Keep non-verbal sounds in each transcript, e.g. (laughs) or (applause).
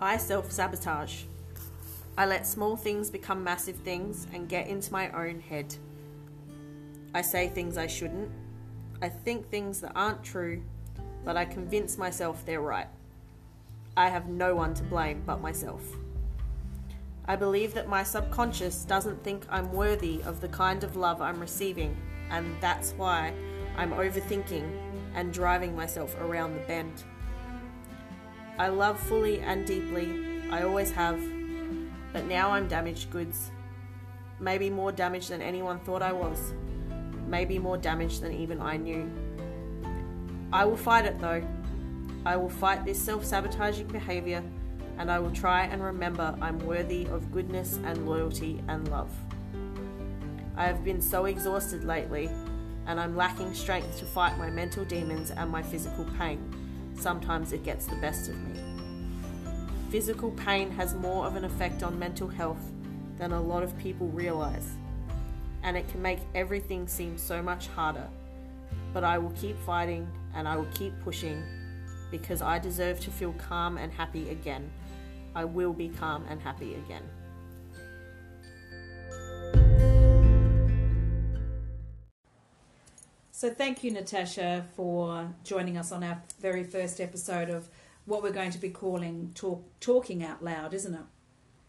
I self sabotage. I let small things become massive things and get into my own head. I say things I shouldn't. I think things that aren't true, but I convince myself they're right. I have no one to blame but myself. I believe that my subconscious doesn't think I'm worthy of the kind of love I'm receiving, and that's why I'm overthinking and driving myself around the bend. I love fully and deeply, I always have, but now I'm damaged goods. Maybe more damaged than anyone thought I was. Maybe more damaged than even I knew. I will fight it though. I will fight this self sabotaging behaviour and I will try and remember I'm worthy of goodness and loyalty and love. I have been so exhausted lately and I'm lacking strength to fight my mental demons and my physical pain. Sometimes it gets the best of me. Physical pain has more of an effect on mental health than a lot of people realize, and it can make everything seem so much harder. But I will keep fighting and I will keep pushing because I deserve to feel calm and happy again. I will be calm and happy again. So, thank you, Natasha, for joining us on our very first episode of what we're going to be calling Talk, Talking Out Loud, isn't it?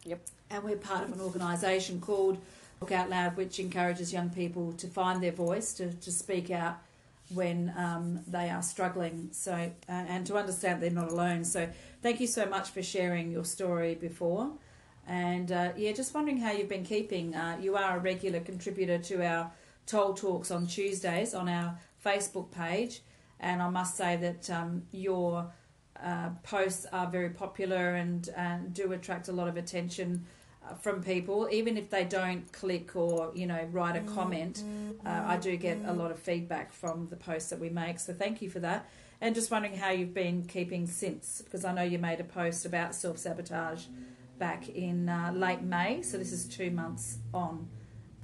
Yep. And we're part of an organisation called Talk Out Loud, which encourages young people to find their voice, to, to speak out when um, they are struggling, so uh, and to understand they're not alone. So, thank you so much for sharing your story before. And uh, yeah, just wondering how you've been keeping. Uh, you are a regular contributor to our Toll Talks on Tuesdays on our Facebook page, and I must say that um, your uh, posts are very popular and, do attract a lot of attention uh, from people, even if they don't click or you know write a comment. Uh, I do get a lot of feedback from the posts that we make, so thank you for that. And just wondering how you've been keeping since, because I know you made a post about self sabotage back in uh, late May, so this is two months on.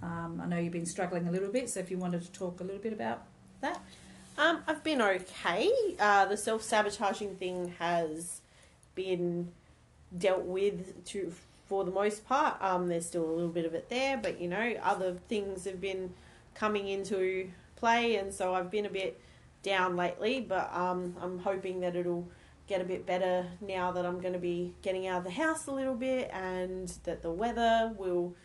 Um, I know you've been struggling a little bit, so if you wanted to talk a little bit about that. Um, I've been okay. Uh, the self sabotaging thing has been dealt with to for the most part. Um, there's still a little bit of it there, but you know, other things have been coming into play, and so I've been a bit down lately. But um, I'm hoping that it'll get a bit better now that I'm going to be getting out of the house a little bit, and that the weather will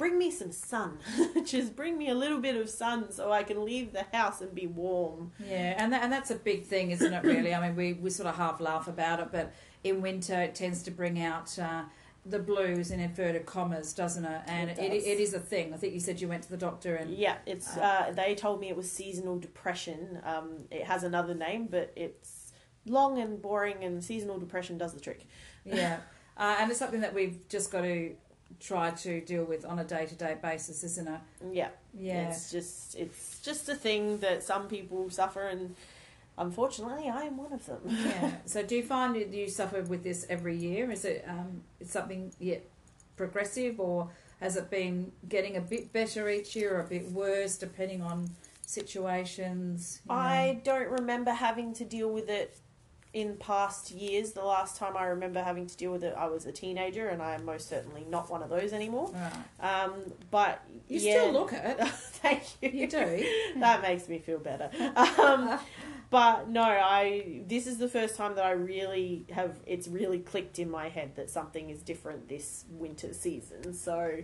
bring me some sun. (laughs) Just bring me a little bit of sun so I can leave the house and be warm. Yeah, and that, and that's a big thing, isn't it? Really, I mean, we we sort of half laugh about it, but in winter it tends to bring out. Uh, the blues in inverted commas, doesn't it? And It it, it is a thing. I think you said you went to the doctor and Yeah, it's. Uh, they told me it was seasonal depression. Um, it has another name, but it's long and boring, and seasonal depression does the trick. yeah, (laughs) uh, and it's something that we've just got to try to deal with on a day to day basis, isn't it? Yeah, Yeah. It's just it's just a thing that some people suffer, and unfortunately, I am one of them. yeah. (laughs) So, do you find that you suffer with this every year? Is it um, is something yet progressive, or has it been getting a bit better each year, or a bit worse, depending on situations? you know? I don't remember having to deal with it in past years. The last time I remember having to deal with it, I was a teenager, and I am most certainly not one of those anymore. Right. Um, but You yeah. still look it. (laughs) Thank you. You do. (laughs) that makes me feel better. Um, but no, I this is the first time that I really have it's really clicked in my head that something is different this winter season. So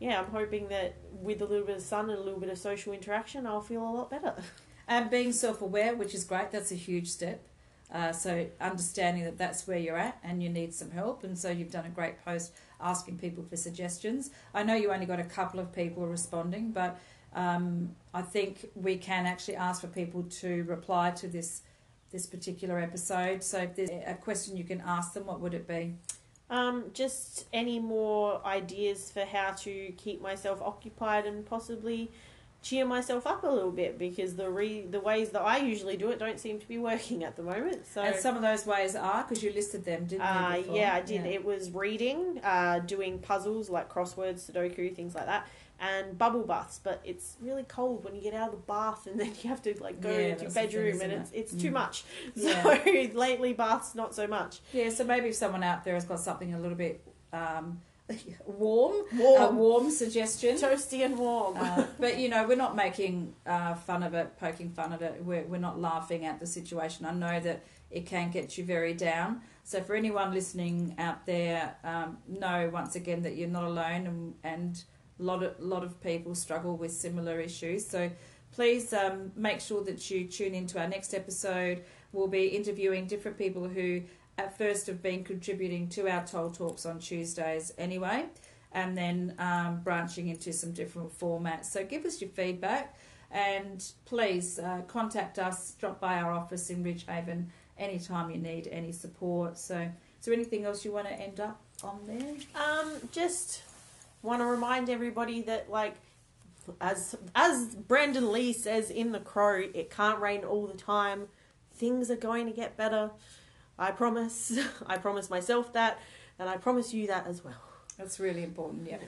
yeah, I'm hoping that with a little bit of sun and a little bit of social interaction, I'll feel a lot better. (laughs) And being self aware, which is great, that's a huge step. Uh, so understanding that that's where you're at and you need some help, and so you've done a great post asking people for suggestions. I know you only got a couple of people responding, but um, I think we can actually ask for people to reply to this this particular episode. So if there's a question you can ask them, what would it be? Um, just any more ideas for how to keep myself occupied and possibly cheer myself up a little bit because the re- the ways that I usually do it don't seem to be working at the moment. So and some of those ways are because you listed them, didn't you? Uh, before? yeah, I did. It was reading, uh, doing puzzles like crosswords, Sudoku, things like that. and bubble baths, but it's really cold when you get out of the bath and then (laughs) you have to like go Yeah, into your the thing, bedroom and it's it? it's too Mm. much. (laughs) Yeah. So lately baths not so much. Yeah, so maybe if someone out there has got something a little bit um, (laughs) warm, Warm. a warm suggestion. Toasty and warm. Uh, but you know, we're not making uh, fun of it, poking fun at it. We're, we're not laughing at the situation. I know that it can get you very down. So for anyone listening out there, um, know once again that you're not alone, and and a lot of lot of people struggle with similar issues. So please um, make sure that you tune into our next episode. We'll be interviewing different people who at first have been contributing to our Toll Talks on Tuesdays anyway and then um, branching into some different formats. So give us your feedback and please uh, contact us, drop by our office in Ridgehaven anytime you need any support. So, is there anything else you want to end up on there? Um, just want to remind everybody that like as as Brandon Lee says in The Crow, it can't rain all the time. Things are going to get better. I promise. (laughs) I promise myself that, and I promise you that as well. That's really important, yeah.